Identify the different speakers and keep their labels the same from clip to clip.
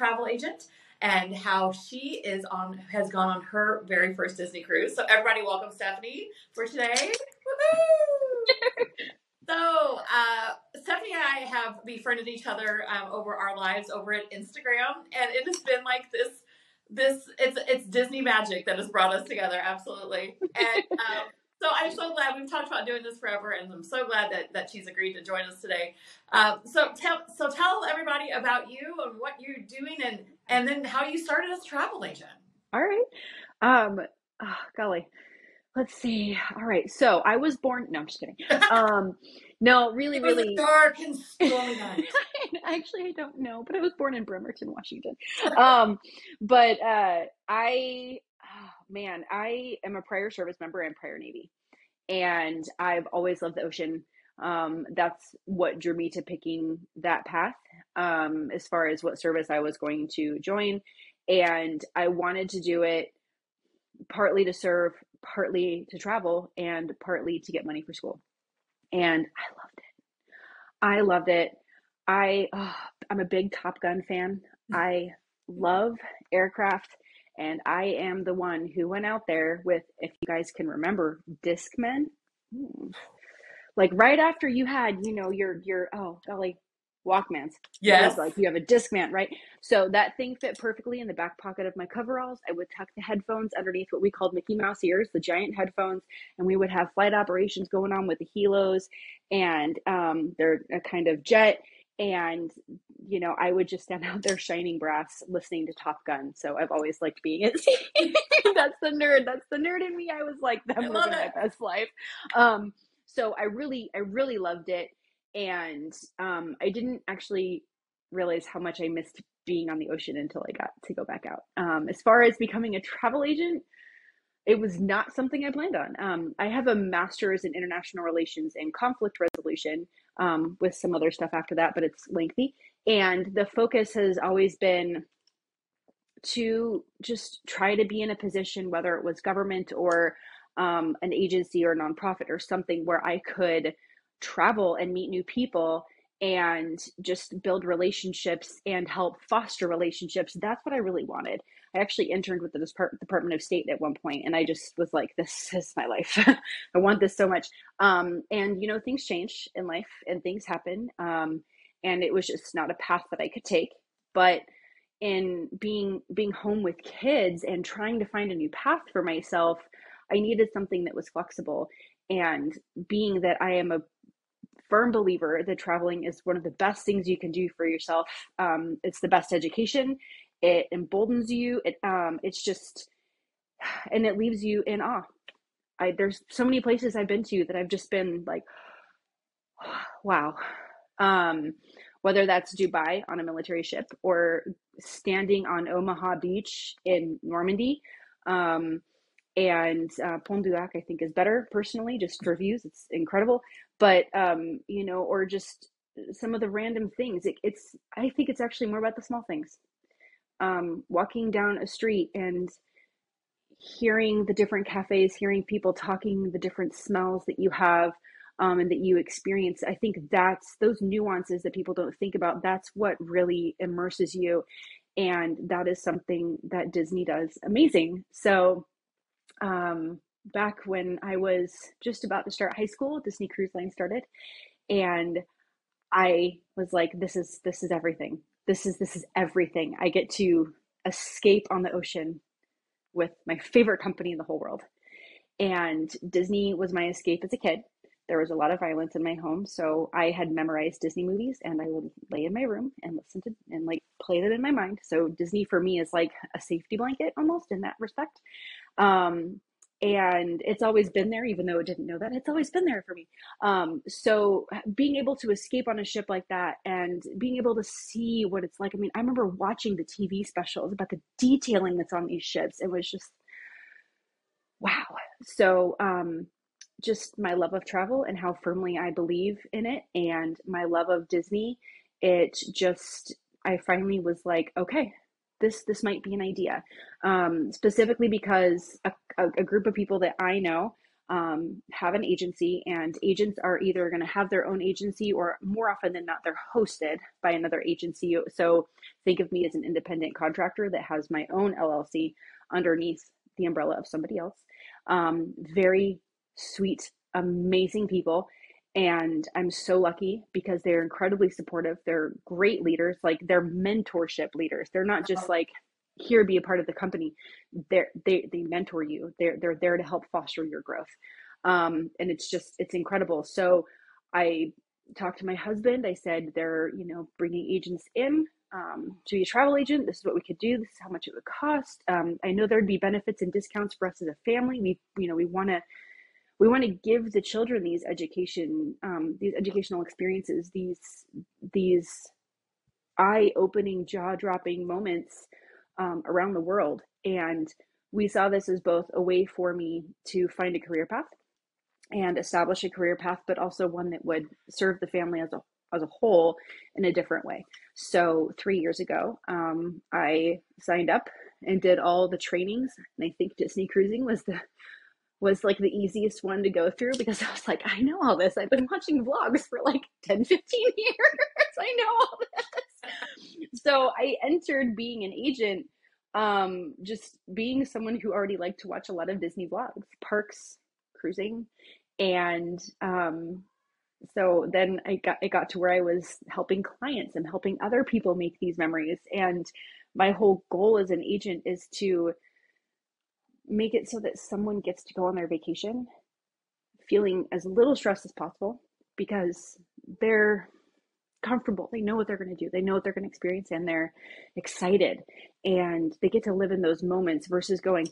Speaker 1: travel agent and how she is on has gone on her very first Disney cruise. So everybody, welcome Stephanie for today. so uh, Stephanie and I have befriended each other um, over our lives over at Instagram, and it has been like this. This it's it's Disney magic that has brought us together, absolutely. And um, so I'm so glad we've talked about doing this forever, and I'm so glad that, that she's agreed to join us today. Uh, so tell so tell everybody about you and what you're doing, and and then how you started as a travel agent.
Speaker 2: All right. Um, oh, golly, let's see. All right. So I was born. No, I'm just kidding. Um, no, really,
Speaker 1: it was
Speaker 2: really
Speaker 1: dark and stormy night.
Speaker 2: Actually, I don't know, but I was born in Bremerton, Washington. Um, but uh, I, man, I am a prior service member and prior Navy, and I've always loved the ocean. Um, that's what drew me to picking that path um, as far as what service I was going to join. And I wanted to do it partly to serve, partly to travel, and partly to get money for school. And I loved it. I loved it. I oh, I'm a big Top Gun fan. I love aircraft and I am the one who went out there with if you guys can remember Discman. Hmm. Like right after you had, you know, your your oh golly, Walkmans.
Speaker 1: Yes.
Speaker 2: Like you have a Discman, right? So that thing fit perfectly in the back pocket of my coveralls. I would tuck the headphones underneath what we called Mickey Mouse ears, the giant headphones, and we would have flight operations going on with the helos, and um, they're a kind of jet. And you know, I would just stand out there shining brass, listening to Top Gun. So I've always liked being at sea. That's the nerd. That's the nerd in me. I was like, I'm living my best life. Um, so I really, I really loved it and um, I didn't actually realize how much I missed being on the ocean until I got to go back out. Um, as far as becoming a travel agent, it was not something I planned on. Um, I have a master's in international relations and conflict resolution um, with some other stuff after that, but it's lengthy. And the focus has always been to just try to be in a position, whether it was government or um, an agency or nonprofit or something, where I could travel and meet new people and just build relationships and help foster relationships. That's what I really wanted. I actually interned with the Department of State at one point, and I just was like, "This is my life. I want this so much." Um, and you know, things change in life, and things happen, um, and it was just not a path that I could take. But in being being home with kids and trying to find a new path for myself, I needed something that was flexible. And being that I am a firm believer that traveling is one of the best things you can do for yourself. Um, it's the best education. It emboldens you. It um, it's just, and it leaves you in awe. I there's so many places I've been to that I've just been like, wow. Um, whether that's Dubai on a military ship or standing on Omaha Beach in Normandy. Um, and uh, Pointe du Hoc, I think, is better personally, just for views. It's incredible but um, you know, or just some of the random things. It, it's I think it's actually more about the small things. Um, walking down a street and hearing the different cafes, hearing people talking, the different smells that you have. Um, and that you experience i think that's those nuances that people don't think about that's what really immerses you and that is something that disney does amazing so um, back when I was just about to start high school, Disney Cruise Line started, and I was like, "This is this is everything. This is this is everything. I get to escape on the ocean with my favorite company in the whole world." And Disney was my escape as a kid. There was a lot of violence in my home, so I had memorized Disney movies, and I would lay in my room and listen to and like play them in my mind. So Disney for me is like a safety blanket almost in that respect. Um, and it's always been there even though it didn't know that it's always been there for me. Um, so being able to escape on a ship like that and being able to see what it's like i mean i remember watching the tv specials about the detailing that's on these ships. It was just wow. So um, just my love of travel and how firmly i believe in it and my love of disney it just i finally was like okay this this might be an idea um, specifically because a, a, group of people that i know um, have an agency, and agents are either going to have their own agency or more often than not, they're hosted by another agency. So think of me as an independent contractor that has my own LLC underneath the umbrella of somebody else. Um, very sweet, amazing people. And I'm so lucky because they're incredibly supportive. They're great leaders, like they're mentorship leaders. They're not just like, here be a part of the company. They're, they they mentor you. They're they're there to help foster your growth. Um, and it's just it's incredible. So i talked to my husband. I said they're you know bringing agents in um, to be a travel agent. This is what we could do. This is how much it would cost. Um, i know there'd be benefits and discounts for us as a family. We you know we want to we want to give the children these education um, these educational experiences these these eye-opening jaw-dropping moments um, around the world. And we saw this as both a way for me to find a career path and establish a career path, but also one that would serve the family as a as a whole in a different way. So three years ago, um, I signed up and did all the trainings. And I think Disney cruising was the was like the easiest one to go through because I was like, I know all this. I've been watching vlogs for like 10, 15 years. I know all this. So I entered being an agent, um, just being someone who already liked to watch a lot of Disney vlogs, parks, cruising. And um, so then I got it got to where I was helping clients and helping other people make these memories. And my whole goal as an agent is to make it so that someone gets to go on their vacation feeling as little stress as possible because they're comfortable. They know what they're going to do. They know what they're going to experience and they're excited and they get to live in those moments versus going,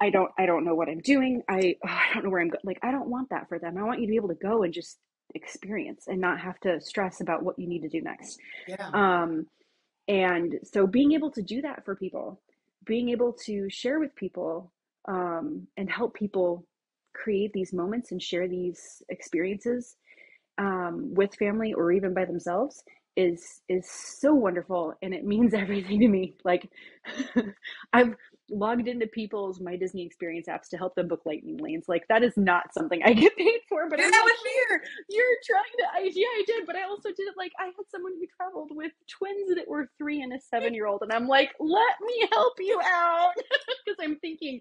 Speaker 2: I don't, I don't know what I'm doing. I, oh, I don't know where I'm going. Like, I don't want that for them. I want you to be able to go and just experience and not have to stress about what you need to do next. Yeah. Um, and so being able to do that for people, being able to share with people um, and help people create these moments and share these experiences um, with family or even by themselves is is so wonderful and it means everything to me. Like i've logged into people's my disney experience apps to help them book lightning lanes. Like that is not something i get paid for but
Speaker 1: I'm that was
Speaker 2: here. You're trying to I, yeah i did but i also did it like i had someone who traveled with twins that were three and a seven year old and i'm like let me help you out. Because i'm thinking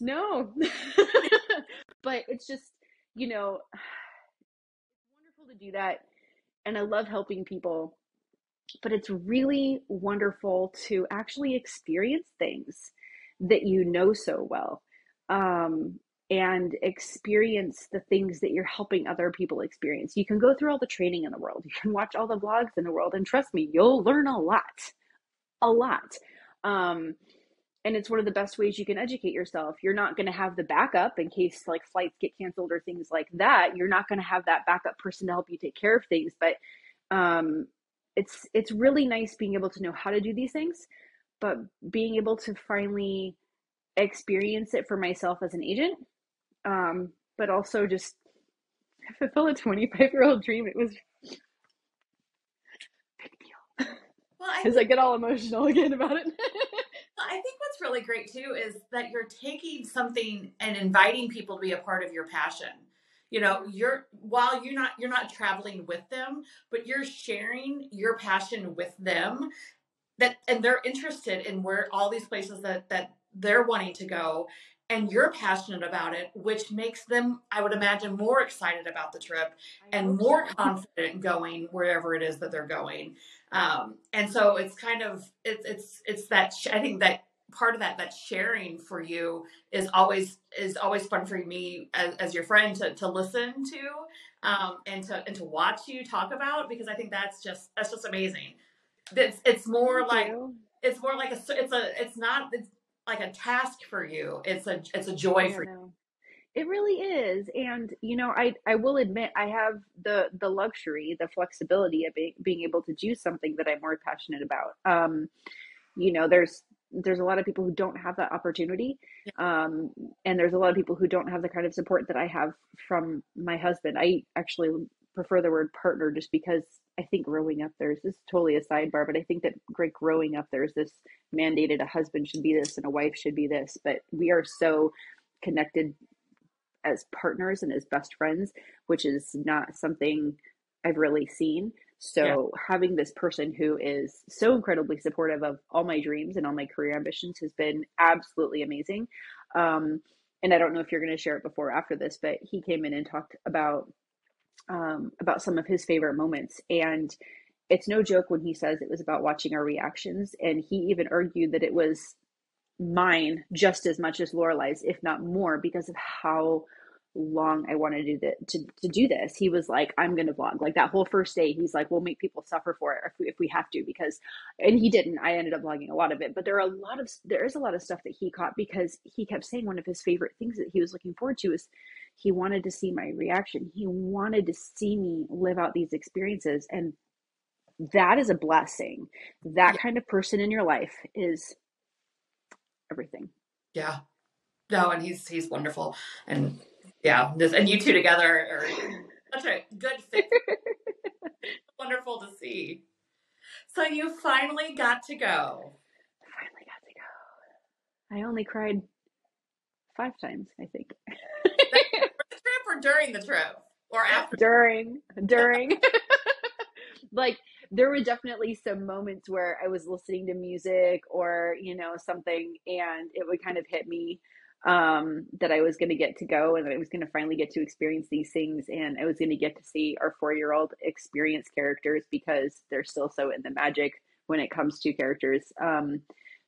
Speaker 2: no. but it's just, you know, wonderful to do that. And I love helping people. But it's really wonderful to actually experience things that you know so well. Um, and experience the things that you're helping other people experience. You can go through all the training in the world, you can watch all the vlogs in the world, and trust me, you'll learn a lot. A lot. Um, and it's one of the best ways you can educate yourself. You're not going to have the backup in case like flights get canceled or things like that. You're not going to have that backup person to help you take care of things but um, it's it's really nice being able to know how to do these things but being able to finally experience it for myself as an agent um, but also just fulfill a 25 year old dream it was big deal. Well, I, I get all emotional again about it
Speaker 1: I think what's really great too is that you're taking something and inviting people to be a part of your passion. You know, you're while you're not you're not traveling with them, but you're sharing your passion with them that and they're interested in where all these places that that they're wanting to go and you're passionate about it, which makes them, I would imagine, more excited about the trip and more confident going wherever it is that they're going. Um, and so it's kind of it's it's it's that I think that part of that that sharing for you is always is always fun for me as, as your friend to, to listen to um, and to and to watch you talk about because I think that's just that's just amazing. It's it's more Thank like you. it's more like a it's a it's not it's like a task for you. It's a it's a joy for you.
Speaker 2: It really is. And you know, I I will admit I have the the luxury, the flexibility of being, being able to do something that I'm more passionate about. Um you know, there's there's a lot of people who don't have that opportunity. Um and there's a lot of people who don't have the kind of support that I have from my husband. I actually prefer the word partner just because I think growing up there's this totally a sidebar, but I think that great growing up there's this mandated a husband should be this and a wife should be this, but we are so connected as partners and as best friends, which is not something I've really seen. So yeah. having this person who is so incredibly supportive of all my dreams and all my career ambitions has been absolutely amazing. Um, and I don't know if you're going to share it before or after this, but he came in and talked about um, about some of his favorite moments, and it's no joke when he says it was about watching our reactions, and he even argued that it was mine just as much as Lorelai's, if not more, because of how long I wanted to do that to, to do this. He was like, I'm gonna vlog. Like that whole first day, he's like, we'll make people suffer for it if we, if we have to, because and he didn't. I ended up vlogging a lot of it, but there are a lot of there is a lot of stuff that he caught because he kept saying one of his favorite things that he was looking forward to is he wanted to see my reaction. He wanted to see me live out these experiences. And that is a blessing. That kind of person in your life is everything.
Speaker 1: Yeah. No, and he's he's wonderful. And yeah, this and you two together are such a good fit. wonderful to see. So you finally got to go.
Speaker 2: Finally got to go. I only cried five times, I think.
Speaker 1: the trip or during the trip? Or after?
Speaker 2: During. During. like there were definitely some moments where I was listening to music or, you know, something and it would kind of hit me um, that I was going to get to go and that I was going to finally get to experience these things. And I was going to get to see our four year old experience characters because they're still so in the magic when it comes to characters. Um,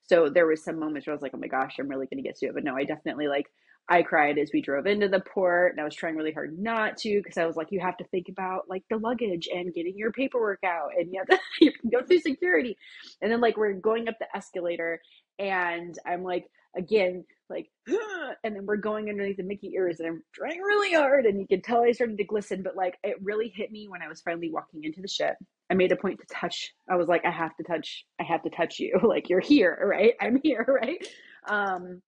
Speaker 2: so there was some moments where I was like, oh my gosh, I'm really going to get to it. But no, I definitely like, I cried as we drove into the port and I was trying really hard not to because I was like, you have to think about like the luggage and getting your paperwork out and you have to you go through security. And then like we're going up the escalator and I'm like, again, like, and then we're going underneath the Mickey ears and I'm trying really hard and you can tell I started to glisten, but like it really hit me when I was finally walking into the ship. I made a point to touch. I was like, I have to touch, I have to touch you. like you're here, right? I'm here, right? Um,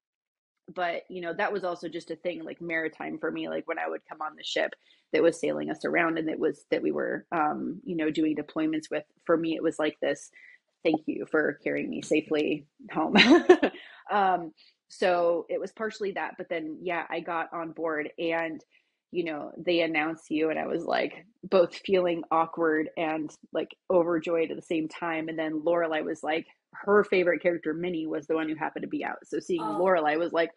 Speaker 2: but you know, that was also just a thing like maritime for me, like when I would come on the ship that was sailing us around and that was that we were um, you know, doing deployments with. For me, it was like this, thank you for carrying me safely home. um, so it was partially that, but then yeah, I got on board and you know they announce you and i was like both feeling awkward and like overjoyed at the same time and then lorelai was like her favorite character minnie was the one who happened to be out so seeing oh. lorelai was like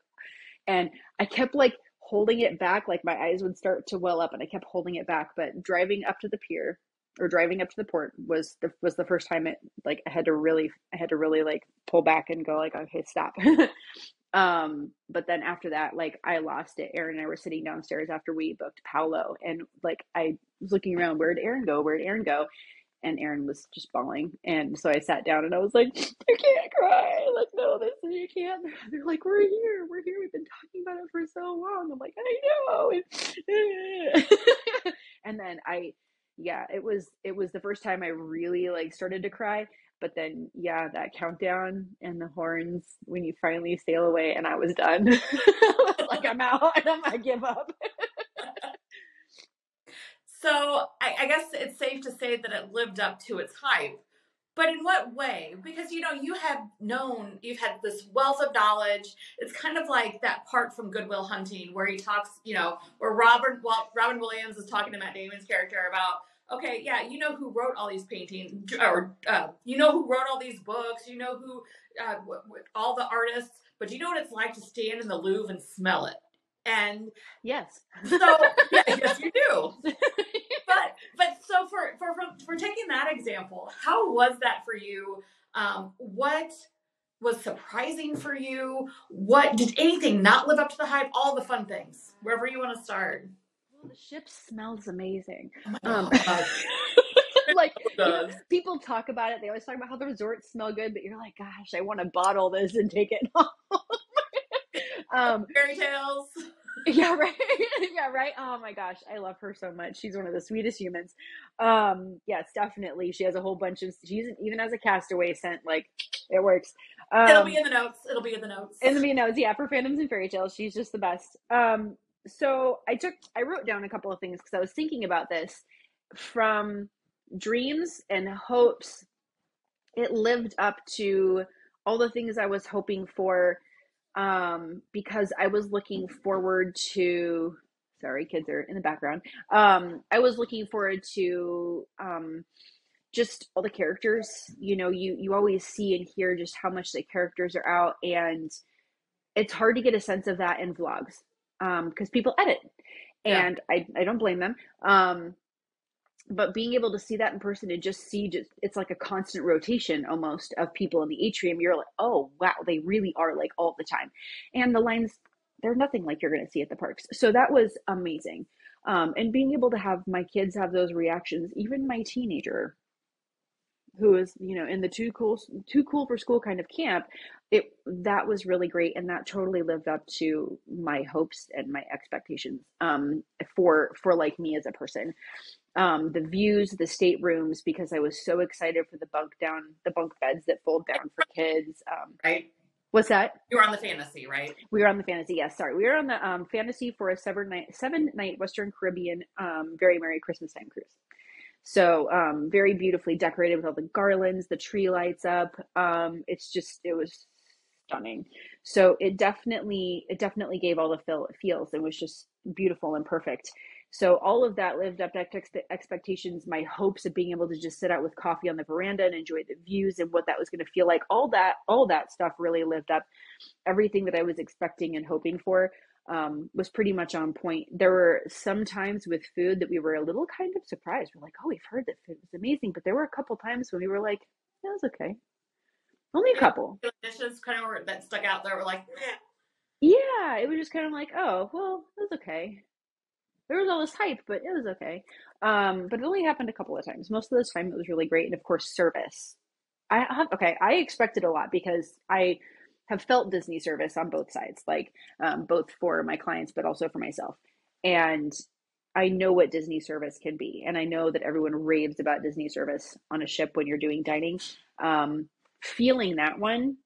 Speaker 2: and i kept like holding it back like my eyes would start to well up and i kept holding it back but driving up to the pier or driving up to the port was the was the first time it like I had to really I had to really like pull back and go like okay stop Um, but then after that, like I lost it. Aaron and I were sitting downstairs after we booked Palo, and like I was looking around, where'd Aaron go? Where'd Aaron go? And Aaron was just bawling, and so I sat down and I was like, "You can't cry, like no, this you can't." They're like, "We're here, we're here. We've been talking about it for so long." I'm like, "I know." and then I, yeah, it was it was the first time I really like started to cry but then, yeah, that countdown and the horns when you finally sail away, and I was done. I was like, I'm out. I'm gonna give up.
Speaker 1: So I, I guess it's safe to say that it lived up to its hype. But in what way? Because you know, you have known, you've had this wealth of knowledge. It's kind of like that part from Good Will Hunting where he talks, you know, where well, Robin Williams is talking to Matt Damon's character about okay, yeah, you know who wrote all these paintings, or uh, you know who wrote all these books, you know who uh, w- w- all the artists, but you know what it's like to stand in the Louvre and smell it. And
Speaker 2: yes,
Speaker 1: so yeah, yes, you do. but so for, for for for taking that example, how was that for you? Um, what was surprising for you? What did anything not live up to the hype? All the fun things, wherever you want to start Well,
Speaker 2: the ship smells amazing. Oh um, like you know, people talk about it. They always talk about how the resorts smell good, but you're like, gosh, I want to bottle this and take it home.
Speaker 1: um, fairy tales.
Speaker 2: Yeah, right. yeah, right. Oh my gosh, I love her so much. She's one of the sweetest humans. Um, yes, definitely. She has a whole bunch of. She's even as a castaway scent. Like it works.
Speaker 1: Um, It'll be in the notes. It'll be in the notes.
Speaker 2: In the notes, yeah. For fandoms and fairy tales, she's just the best. Um, so I took I wrote down a couple of things because I was thinking about this from dreams and hopes. It lived up to all the things I was hoping for um, because I was looking forward to. Sorry, kids are in the background. Um, I was looking forward to um, just all the characters. You know, you you always see and hear just how much the characters are out, and it's hard to get a sense of that in vlogs because um, people edit, and yeah. I I don't blame them. Um, but being able to see that in person and just see just it's like a constant rotation almost of people in the atrium you're like oh wow they really are like all the time. And the lines they're nothing like you're going to see at the parks. So that was amazing. Um, and being able to have my kids have those reactions even my teenager who is you know in the too cool too cool for school kind of camp it that was really great and that totally lived up to my hopes and my expectations um, for for like me as a person um, the views, the staterooms, because I was so excited for the bunk down, the bunk beds that fold down for kids. Um,
Speaker 1: right.
Speaker 2: What's that?
Speaker 1: You were on the fantasy, right?
Speaker 2: We were on the fantasy. Yes, sorry. We were on the um, fantasy for a seven night, seven night Western Caribbean, um, very merry Christmas time cruise. So um, very beautifully decorated with all the garlands, the tree lights up. Um, it's just it was stunning. So it definitely it definitely gave all the feel feels. It was just beautiful and perfect. So all of that lived up to expectations, my hopes of being able to just sit out with coffee on the veranda and enjoy the views and what that was going to feel like. All that, all that stuff really lived up. Everything that I was expecting and hoping for um, was pretty much on point. There were some times with food that we were a little kind of surprised. We're like, oh, we've heard that food was amazing, but there were a couple times when we were like, yeah, it was okay. Only a couple.
Speaker 1: Dishes kind of that stuck out there were like,
Speaker 2: yeah, it was just kind of like, oh, well, it was okay there was all this hype, but it was okay. Um, but it only happened a couple of times. Most of the time, it was really great, and of course, service. I have okay. I expected a lot because I have felt Disney service on both sides, like um, both for my clients, but also for myself. And I know what Disney service can be, and I know that everyone raves about Disney service on a ship when you're doing dining. Um, feeling that one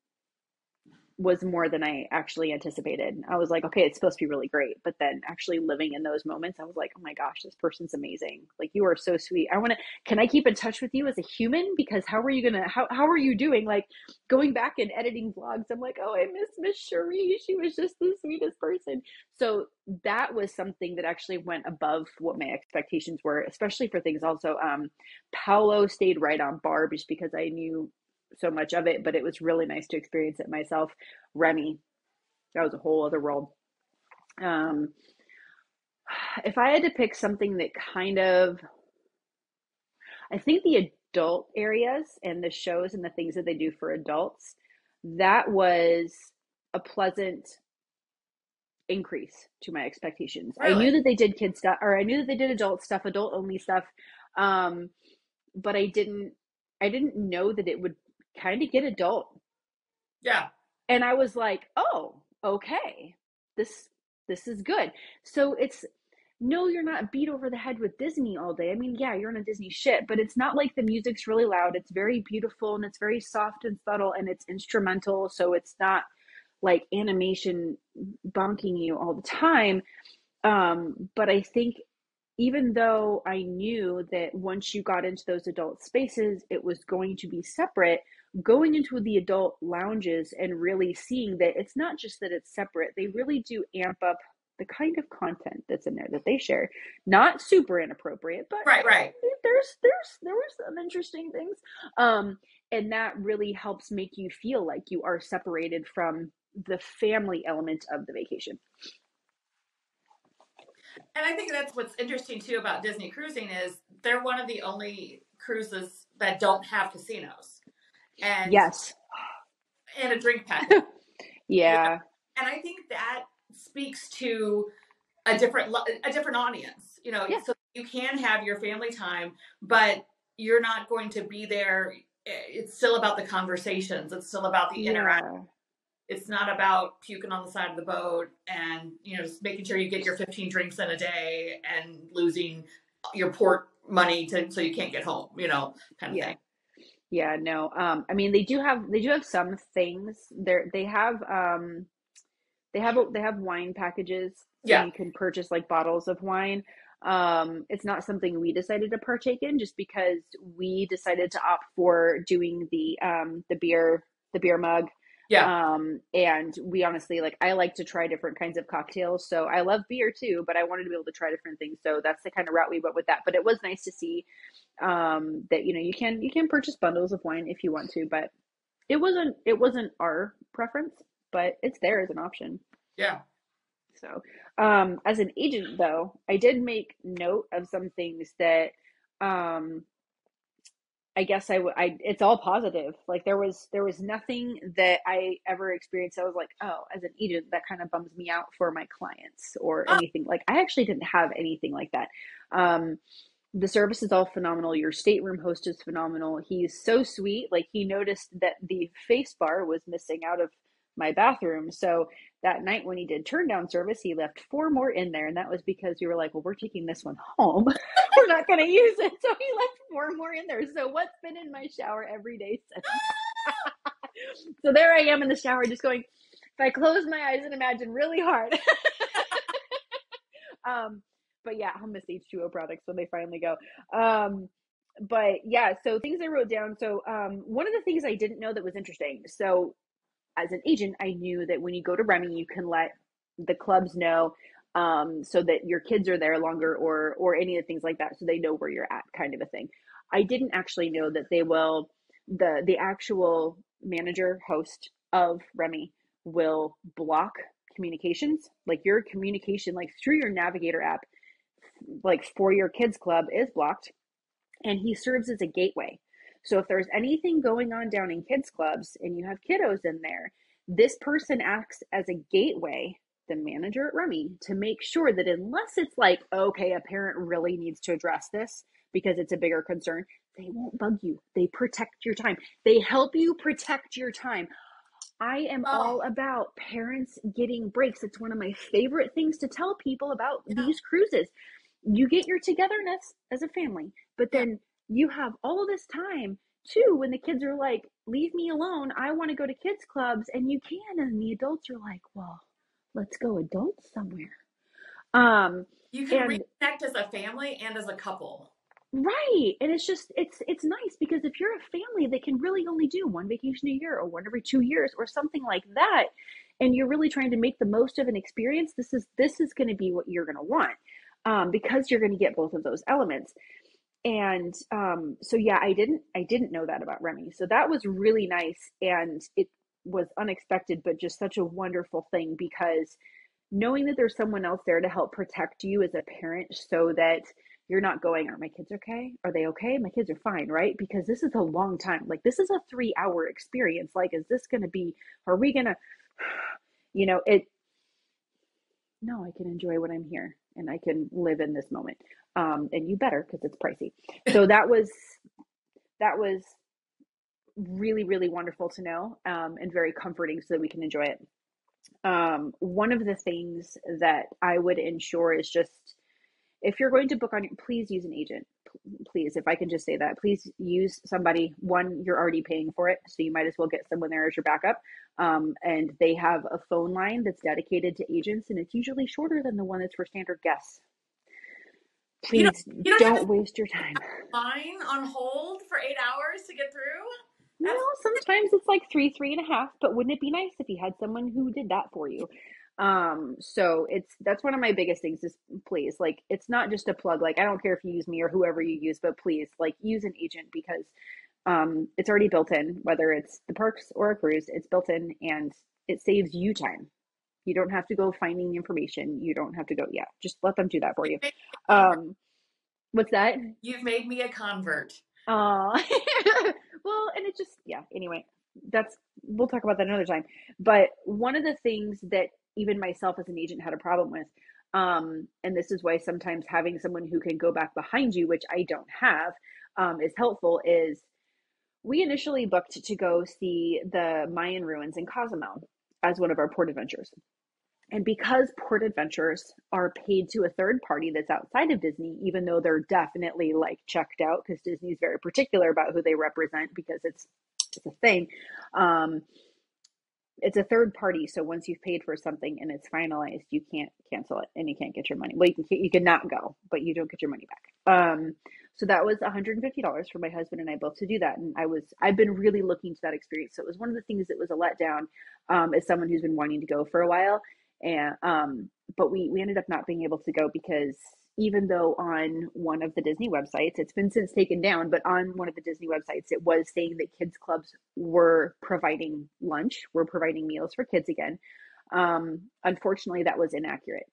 Speaker 2: was more than I actually anticipated. I was like, okay, it's supposed to be really great. But then actually living in those moments, I was like, oh my gosh, this person's amazing. Like you are so sweet. I want to, can I keep in touch with you as a human? Because how are you going to, how, how are you doing? Like going back and editing vlogs, I'm like, oh, I miss Miss Cherie. She was just the sweetest person. So that was something that actually went above what my expectations were, especially for things also. Um, Palo stayed right on bar just because I knew so much of it, but it was really nice to experience it myself. Remy, that was a whole other world. Um, if I had to pick something that kind of, I think the adult areas and the shows and the things that they do for adults, that was a pleasant increase to my expectations. Really? I knew that they did kid stuff, or I knew that they did adult stuff, adult only stuff, um, but I didn't. I didn't know that it would kind of get adult.
Speaker 1: Yeah.
Speaker 2: And I was like, "Oh, okay. This this is good." So it's no, you're not beat over the head with Disney all day. I mean, yeah, you're on a Disney ship, but it's not like the music's really loud. It's very beautiful and it's very soft and subtle and it's instrumental, so it's not like animation bonking you all the time. Um, but I think even though I knew that once you got into those adult spaces, it was going to be separate, going into the adult lounges and really seeing that it's not just that it's separate, they really do amp up the kind of content that's in there that they share. Not super inappropriate, but
Speaker 1: right, right.
Speaker 2: There's there's there were some interesting things. Um, and that really helps make you feel like you are separated from the family element of the vacation.
Speaker 1: And I think that's what's interesting too about Disney cruising is they're one of the only cruises that don't have casinos and
Speaker 2: yes,
Speaker 1: and a drink packet.
Speaker 2: yeah.
Speaker 1: and I think that speaks to a different a different audience. You know, yeah. so you can have your family time, but you're not going to be there. It's still about the conversations. It's still about the yeah. interaction. It's not about puking on the side of the boat and you know just making sure you get your 15 drinks in a day and losing your port money to so you can't get home. You know, kind of yeah. thing.
Speaker 2: Yeah, no. Um, I mean, they do have they do have some things. There they have um, they have they have wine packages. So yeah, you can purchase like bottles of wine. Um, it's not something we decided to partake in, just because we decided to opt for doing the um the beer the beer mug
Speaker 1: Yeah.
Speaker 2: Um, and we honestly like I like to try different kinds of cocktails. So I love beer too, but I wanted to be able to try different things. So that's the kind of route we went with that. But it was nice to see um that you know you can you can purchase bundles of wine if you want to, but it wasn't it wasn't our preference, but it's there as an option.
Speaker 1: Yeah.
Speaker 2: So, um, as an agent, though, I did make note of some things that, um, I guess I, w- I, it's all positive. Like there was, there was nothing that I ever experienced. I was like, oh, as an agent, that kind of bums me out for my clients or
Speaker 1: Oh,
Speaker 2: anything. Like I actually didn't have anything like that. Um, the service is all phenomenal. Your stateroom host is phenomenal. He's so sweet. Like he noticed that the face bar was missing out of my bathroom. So that night when he did turn down service, he left four more in there. And that was because you were like, well, we're taking this one home. we're not going to use it. So he left four more in there. So what's been in my shower every day since? so there I am in the shower just going, if I close my eyes and imagine really hard. um, but yeah, I'll miss H2O products when they finally go. Um, but yeah, so things I wrote down. So um, one of the things I didn't know that was interesting. So as an agent, I knew that when you go to Remy, you can let the clubs know um, so that your kids are there longer or or any of the things like that, so they know where you're at, kind of a thing. I didn't actually know that they will the the actual manager host of Remy will block communications like your communication like through your navigator app like for your kids club is blocked and he serves as a gateway so if there's anything going on down in kids clubs and you have kiddos in there, this person acts as a gateway, the manager at Remy, to make sure that unless it's like, okay, a parent really needs to address this because it's a bigger concern, they won't bug you. They protect your time. They help you protect your time. I am
Speaker 1: Oh,
Speaker 2: all about parents getting breaks. It's one of my favorite things to tell people about
Speaker 1: yeah.
Speaker 2: these cruises. You get your togetherness as a family, but then you have all this time too when the kids are like, leave me alone. I want to go to kids' clubs. And you can. And the adults are like, well, let's go adults somewhere. Um,
Speaker 1: You can
Speaker 2: and
Speaker 1: reconnect as a family and as a couple.
Speaker 2: Right. And it's just it's it's nice because if you're a family that can really only do one vacation a year or one every 2 years or something like that and you're really trying to make the most of an experience, this is this is going to be what you're going to want. Um, because you're going to get both of those elements. And um so yeah, I didn't I didn't know that about Remy. So that was really nice and it was unexpected but just such a wonderful thing because knowing that there's someone else there to help protect you as a parent so that you're not going, Are my kids okay? Are they okay? My kids are fine, right? Because this is a long time. Like, this is a three hour experience. Like, is this going to be, are we going to, you know, it, no, I can enjoy when I'm here and I can live in this moment. Um, and you better because it's pricey. So that was, that was really, really wonderful to know um, and very comforting so that we can enjoy it um, one of the things that I would ensure is just if you're going to book on please use an agent. Please, if I can just say that, please use somebody. One, you're already paying for it, so you might as well get someone there as your backup. Um, and they have a phone line that's dedicated to agents, and it's usually shorter than the one that's for standard guests.
Speaker 1: You don't
Speaker 2: Please
Speaker 1: you don't
Speaker 2: don't waste your time.
Speaker 1: line on hold for eight hours to get through.
Speaker 2: No, sometimes it's like three, three and a half, but wouldn't it be nice if you had someone who did that for you? Um, so it's that's one of my biggest things is please, like it's not just a plug, like I don't care if you use me or whoever you use, but please like use an agent because um it's already built in, whether it's the parks or a cruise, it's built in and it saves you time. You don't have to go finding the information. You don't have to go, yeah, just let them do that for you.
Speaker 1: you've made me a convert.
Speaker 2: Um, what's that?
Speaker 1: You've made me a convert.
Speaker 2: Uh, well, and it just, yeah, anyway, that's, we'll talk about that another time. But one of the things that even myself as an agent had a problem with, um, and this is why sometimes having someone who can go back behind you, which I don't have, um, is helpful, is we initially booked to go see the Mayan ruins in Cozumel as one of our port adventures. And because port adventures are paid to a third party that's outside of Disney, even though they're definitely like checked out because Disney's very particular about who they represent because it's it's a thing. Um, it's a third party. So once you've paid for something and it's finalized, you can't cancel it and you can't get your money. Well, you can you can not go, but you don't get your money back. Um, so that was $150 for my husband and I both to do that. And I was I've been really looking to that experience. So it was one of the things that was a letdown um, as someone who's been wanting to go for a while. And um, but we we ended up not being able to go because even though on one of the Disney websites, it's been since taken down, but on one of the Disney websites, it was saying that kids clubs were providing lunch, were providing meals for kids again. Um, unfortunately, that was inaccurate.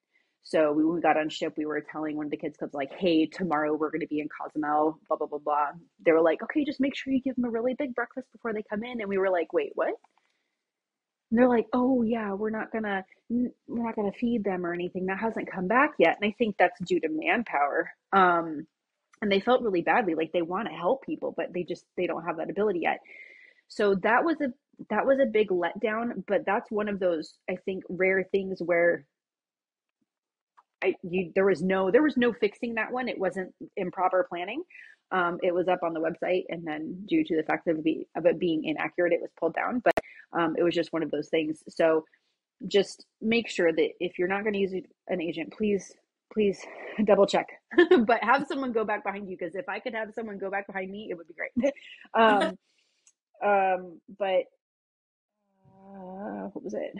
Speaker 2: So we, when we got on ship, we were telling one of the kids clubs like, "Hey, tomorrow we're going to be in Cozumel." Blah blah blah blah. They were like, "Okay, just make sure you give them a really big breakfast before they come in." And we were like, "Wait, what?" And they're like, "Oh yeah, we're not gonna we're not gonna feed them or anything. That hasn't come back yet." And I think that's due to manpower. Um, and they felt really badly, like they want to help people, but they just they don't have that ability yet. So that was a that was a big letdown. But that's one of those I think rare things where I you there was no there was no fixing that one. It wasn't improper planning. Um, it was up on the website, and then due to the fact of, be, of it being inaccurate, it was pulled down. But um, it was just one of those things. So just make sure that if you're not going to use an agent, please please double check. But have someone go back behind you because if i could have someone go back behind me it would be great. Um um but uh, what was it?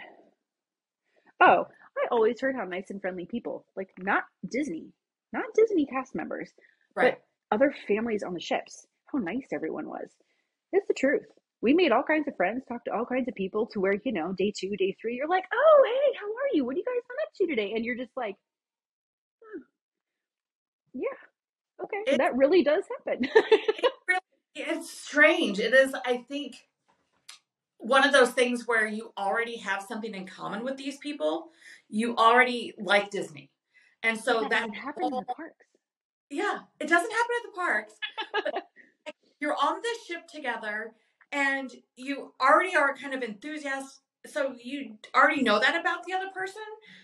Speaker 2: Oh i always heard how nice and friendly people like not disney not disney cast members right. but other families on the ships. How nice everyone was. It's the truth we made all kinds of friends, talked to all kinds of people to where, you know, day two, day three, you're like, oh, hey, how are you? What are you guys up to today? And you're just like, yeah, okay, that really does happen.
Speaker 1: it really, it's strange. It is, I think, one of those things where you already have something in common with these people. You already like Disney. And so that, that happens in the parks. Yeah, it doesn't happen at the parks. you're on this ship together and you already are kind of enthusiastic so you already know that about the other person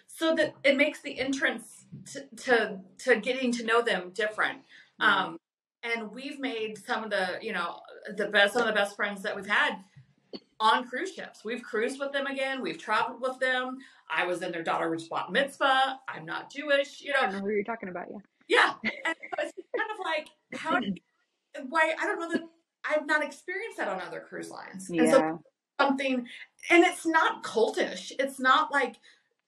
Speaker 1: so that it makes the entrance to to, to getting to know them different. Mm-hmm. um, and we've made some of the you know the best some of the best friends that we've had on cruise ships. We've cruised with them again. We've traveled with them. I was in their daughter's bat mitzvah. I'm not jewish you know.
Speaker 2: i don't know who you're talking about yeah.
Speaker 1: Yeah and so it's kind of like how why i don't know that I've not experienced that on other cruise lines. Yeah. And so something, and it's not cultish. It's not like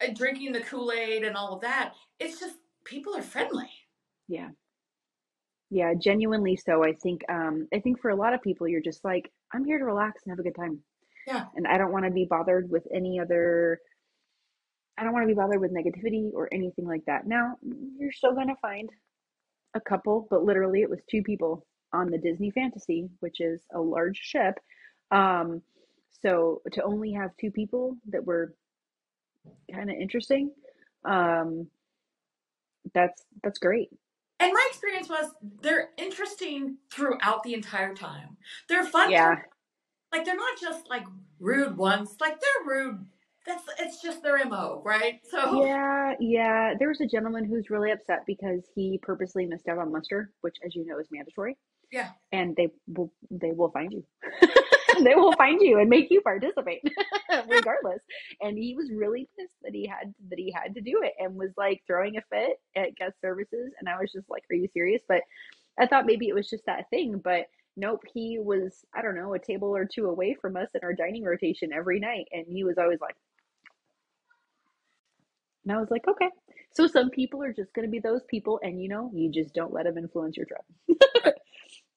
Speaker 1: uh, drinking the Kool Aid and all of that. It's just people are friendly.
Speaker 2: Yeah. Yeah, genuinely so. I think um I think for a lot of people you're just like I'm here to relax and have a good time.
Speaker 1: Yeah.
Speaker 2: And I don't want to be bothered with any other I don't want to be bothered with negativity or anything like that. Now, you're still going to find a couple, but literally it was two people on the Disney Fantasy, which is a large ship. Um, so to only have two people that were kind of interesting, um, that's that's great.
Speaker 1: And my experience was they're interesting throughout the entire time. They're fun.
Speaker 2: Yeah.
Speaker 1: like they're not just like rude ones. Like they're rude that's it's just their mo right
Speaker 2: so yeah yeah there was a gentleman who's really upset because he purposely missed out on muster which as you know is mandatory
Speaker 1: yeah.
Speaker 2: And they will they will find you. they will find you and make you participate regardless. And he was really pissed that he had that he had to do it and was like throwing a fit at guest services and I was just like, Are you serious? But I thought maybe it was just that thing, but nope, he was I don't know, a table or two away from us in our dining rotation every night and he was always like and I was like, okay. So some people are just going to be those people, and you know, you just don't let them influence your trip.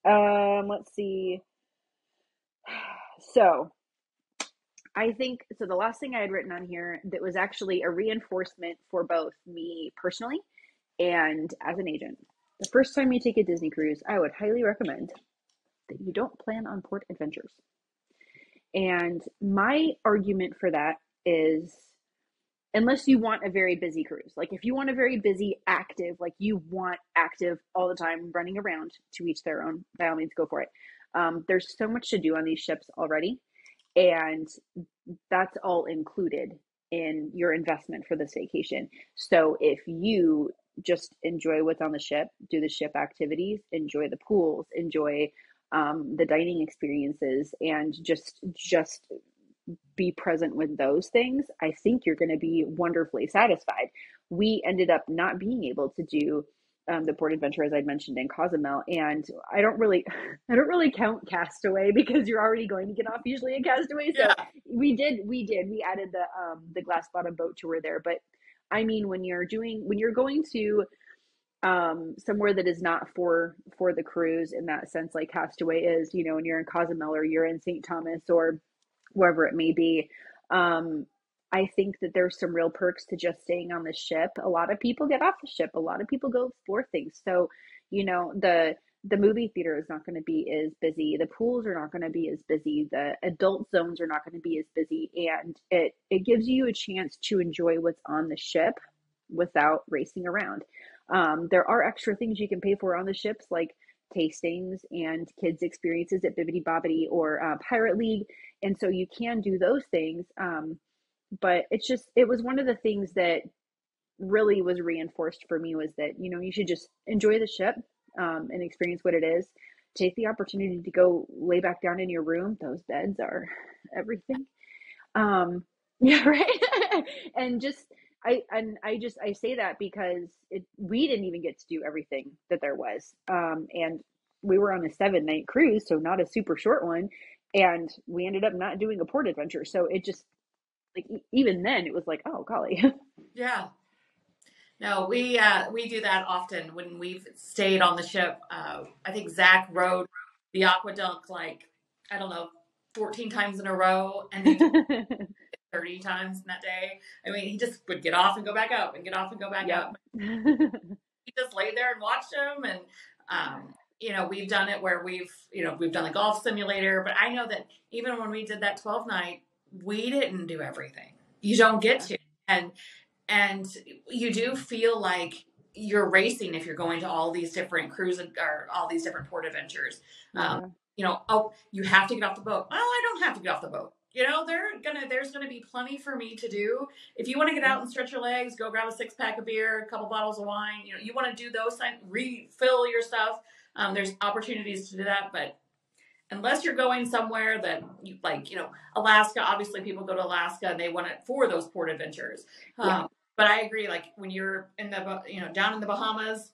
Speaker 2: Um, let's see. So, I think so. The last thing I had written on here that was actually a reinforcement for both me personally and as an agent. The first time you take a Disney cruise, I would highly recommend that you don't plan on port adventures. And my argument for that is unless you want a very busy cruise. Like if you want a very busy, active, like you want active all the time, running around to each their own, by all means, go for it. Um, there's so much to do on these ships already, and that's all included in your investment for this vacation. So if you just enjoy what's on the ship, do the ship activities, enjoy the pools, enjoy um, the dining experiences, and just just be present with those things, I think you're going to be wonderfully satisfied. We ended up not being able to do um, the port adventure as I mentioned in Cozumel, and I don't really, I don't really count Castaway because you're already going to get off usually at Castaway. So
Speaker 1: Yeah.
Speaker 2: we did, we did, we added the um, the glass bottom boat tour there. But I mean, when you're doing, when you're going to um somewhere that is not for for the cruise in that sense like castaway is you know when you're in cozumel or you're in st thomas or wherever it may be. Um i think that there's some real perks to just staying on the ship. A lot of people get off the ship. A lot of people go explore things. So you know the the movie theater is not going to be as busy. The pools are not going to be as busy. The adult zones are not going to be as busy. And it it gives you a chance to enjoy what's on the ship without racing around. Um, there are extra things you can pay for on the ships, like tastings and kids' experiences at Bibbidi Bobbidi or uh, Pirate League. And so you can do those things. Um, but it's just, it was one of the things that really was reinforced for me was that, you know, you should just enjoy the ship um, and experience what it is. Take the opportunity to go lay back down in your room. Those beds are everything. Um, yeah, right. and just, I and I just I say that because it we didn't even get to do everything that there was. Um and we were on a seven night cruise, so not a super short one, and we ended up not doing a port adventure. So it just like even then it was like, oh golly.
Speaker 1: Yeah. No, we uh, we do that often when we've stayed on the ship. Uh, I think Zach rode the AquaDuck like I don't know, fourteen times in a row, and he did thirty times in that day. I mean, he just would get off and go back up, and get off and go back
Speaker 2: Yeah.
Speaker 1: up. We just laid there and watched him, and um, you know, we've done it where we've you know we've done the golf simulator, but I know that even when we did that twelve night, we didn't do everything. You don't get to, and and you do feel like you're racing if you're going to all these different cruise or all these different port adventures. Um, you know, oh, you have to get off the boat. Well, I don't have to get off the boat. You know, they're gonna there's gonna be plenty for me to do. If you want to get out and stretch your legs, go grab a six pack of beer, a couple bottles of wine. You know, you want to do those things, refill your stuff. Um, there's opportunities to do that, but unless you're going somewhere that you like, you know, Alaska. Obviously, people go to Alaska and they want it for those port adventures. Um,
Speaker 2: Yeah.
Speaker 1: But I agree. Like when you're in the you know down in the Bahamas,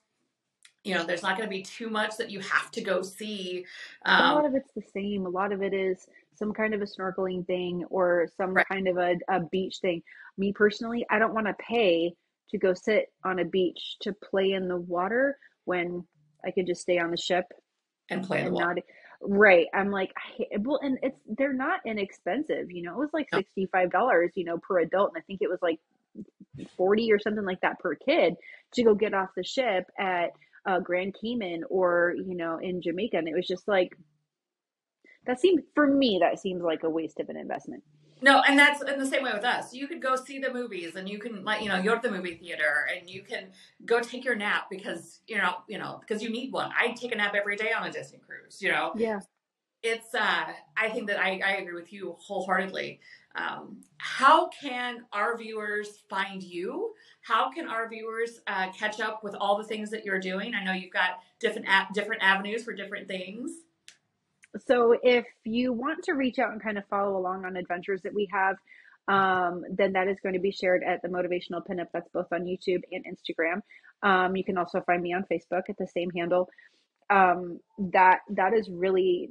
Speaker 1: you know, there's not going to be too much that you have to go see.
Speaker 2: a
Speaker 1: Um,
Speaker 2: lot of it's the same. A lot of it is some kind of a snorkeling thing or some
Speaker 1: Right.
Speaker 2: kind of a, a beach thing. Me personally, I don't want to pay to go sit on a beach to play in the water when I could just stay on the ship
Speaker 1: and play in the
Speaker 2: and
Speaker 1: water.
Speaker 2: not right. I'm like, I, well, and it's they're not inexpensive. You know, it was like
Speaker 1: No.
Speaker 2: sixty five dollars, you know, per adult, and I think it was like forty or something like that per kid to go get off the ship at uh, Grand Cayman or you know in Jamaica, and it was just like that seemed for me that seems like a waste of an investment.
Speaker 1: No, and that's in the same way with us. You could go see the movies, and you can like you know go to the movie theater, and you can go take your nap because you know you know because you need one. I take a nap every day on a Disney cruise. You know,
Speaker 2: Yeah.
Speaker 1: it's uh I think that I, I agree with you wholeheartedly. Um, how can our viewers find you? How can our viewers uh, catch up with all the things that you're doing? I know you've got different a- different avenues for different things.
Speaker 2: So if you want to reach out and kind of follow along on adventures that we have, um, then that is going to be shared at the Motivational Pinup. That's both on YouTube and Instagram. Um, you can also find me on Facebook at the same handle. Um, that that is really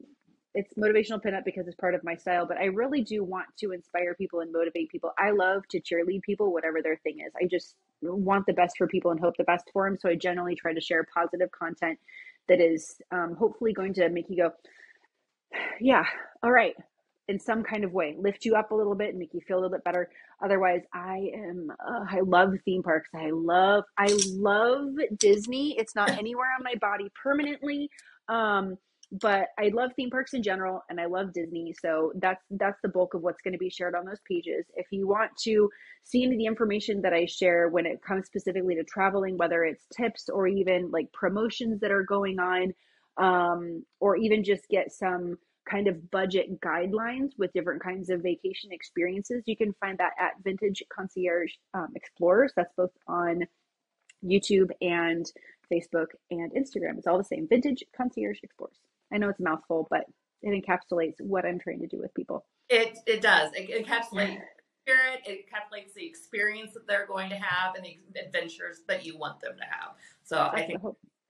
Speaker 2: it's motivational pinup because it's part of my style, but I really do want to inspire people and motivate people. I love to cheerlead people, whatever their thing is. I just want the best for people and hope the best for them. So I generally try to share positive content that is um, hopefully going to make you go, yeah, all right, in some kind of way, lift you up a little bit and make you feel a little bit better. Otherwise, I am, uh, I love theme parks. I love, I love Disney. It's not anywhere on my body permanently. Um, but I love theme parks in general and I love Disney. So that's that's the bulk of what's going to be shared on those pages. If you want to see any of the information that I share when it comes specifically to traveling, whether it's tips or even like promotions that are going on, um, or even just get some kind of budget guidelines with different kinds of vacation experiences, you can find that at Vintage Concierge um, Explorers. That's both on YouTube and Facebook and Instagram. It's all the same. Vintage Concierge Explorers. I know it's a mouthful, but it encapsulates what I'm trying to do with people.
Speaker 1: It it does. It encapsulates spirit. It encapsulates the experience that they're going to have and the adventures that you want them to have. So That's I think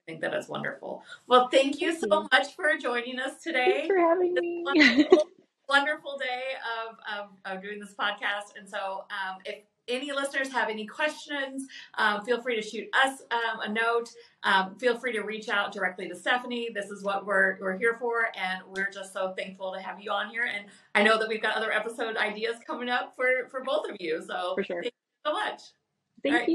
Speaker 1: I think that is wonderful. Well, thank you so much for joining us today.
Speaker 2: Thanks for having me.
Speaker 1: Wonderful, wonderful day of, of, of, doing this podcast. And so, um, if any listeners have any questions, um, feel free to shoot us um, a note. Um, feel free to reach out directly to Stephanie. This is what we're, we're here for, and we're just so thankful to have you on here. And I know that we've got other episode ideas coming up for, for both of you. So,
Speaker 2: for sure.
Speaker 1: thank you so much.
Speaker 2: Thank you.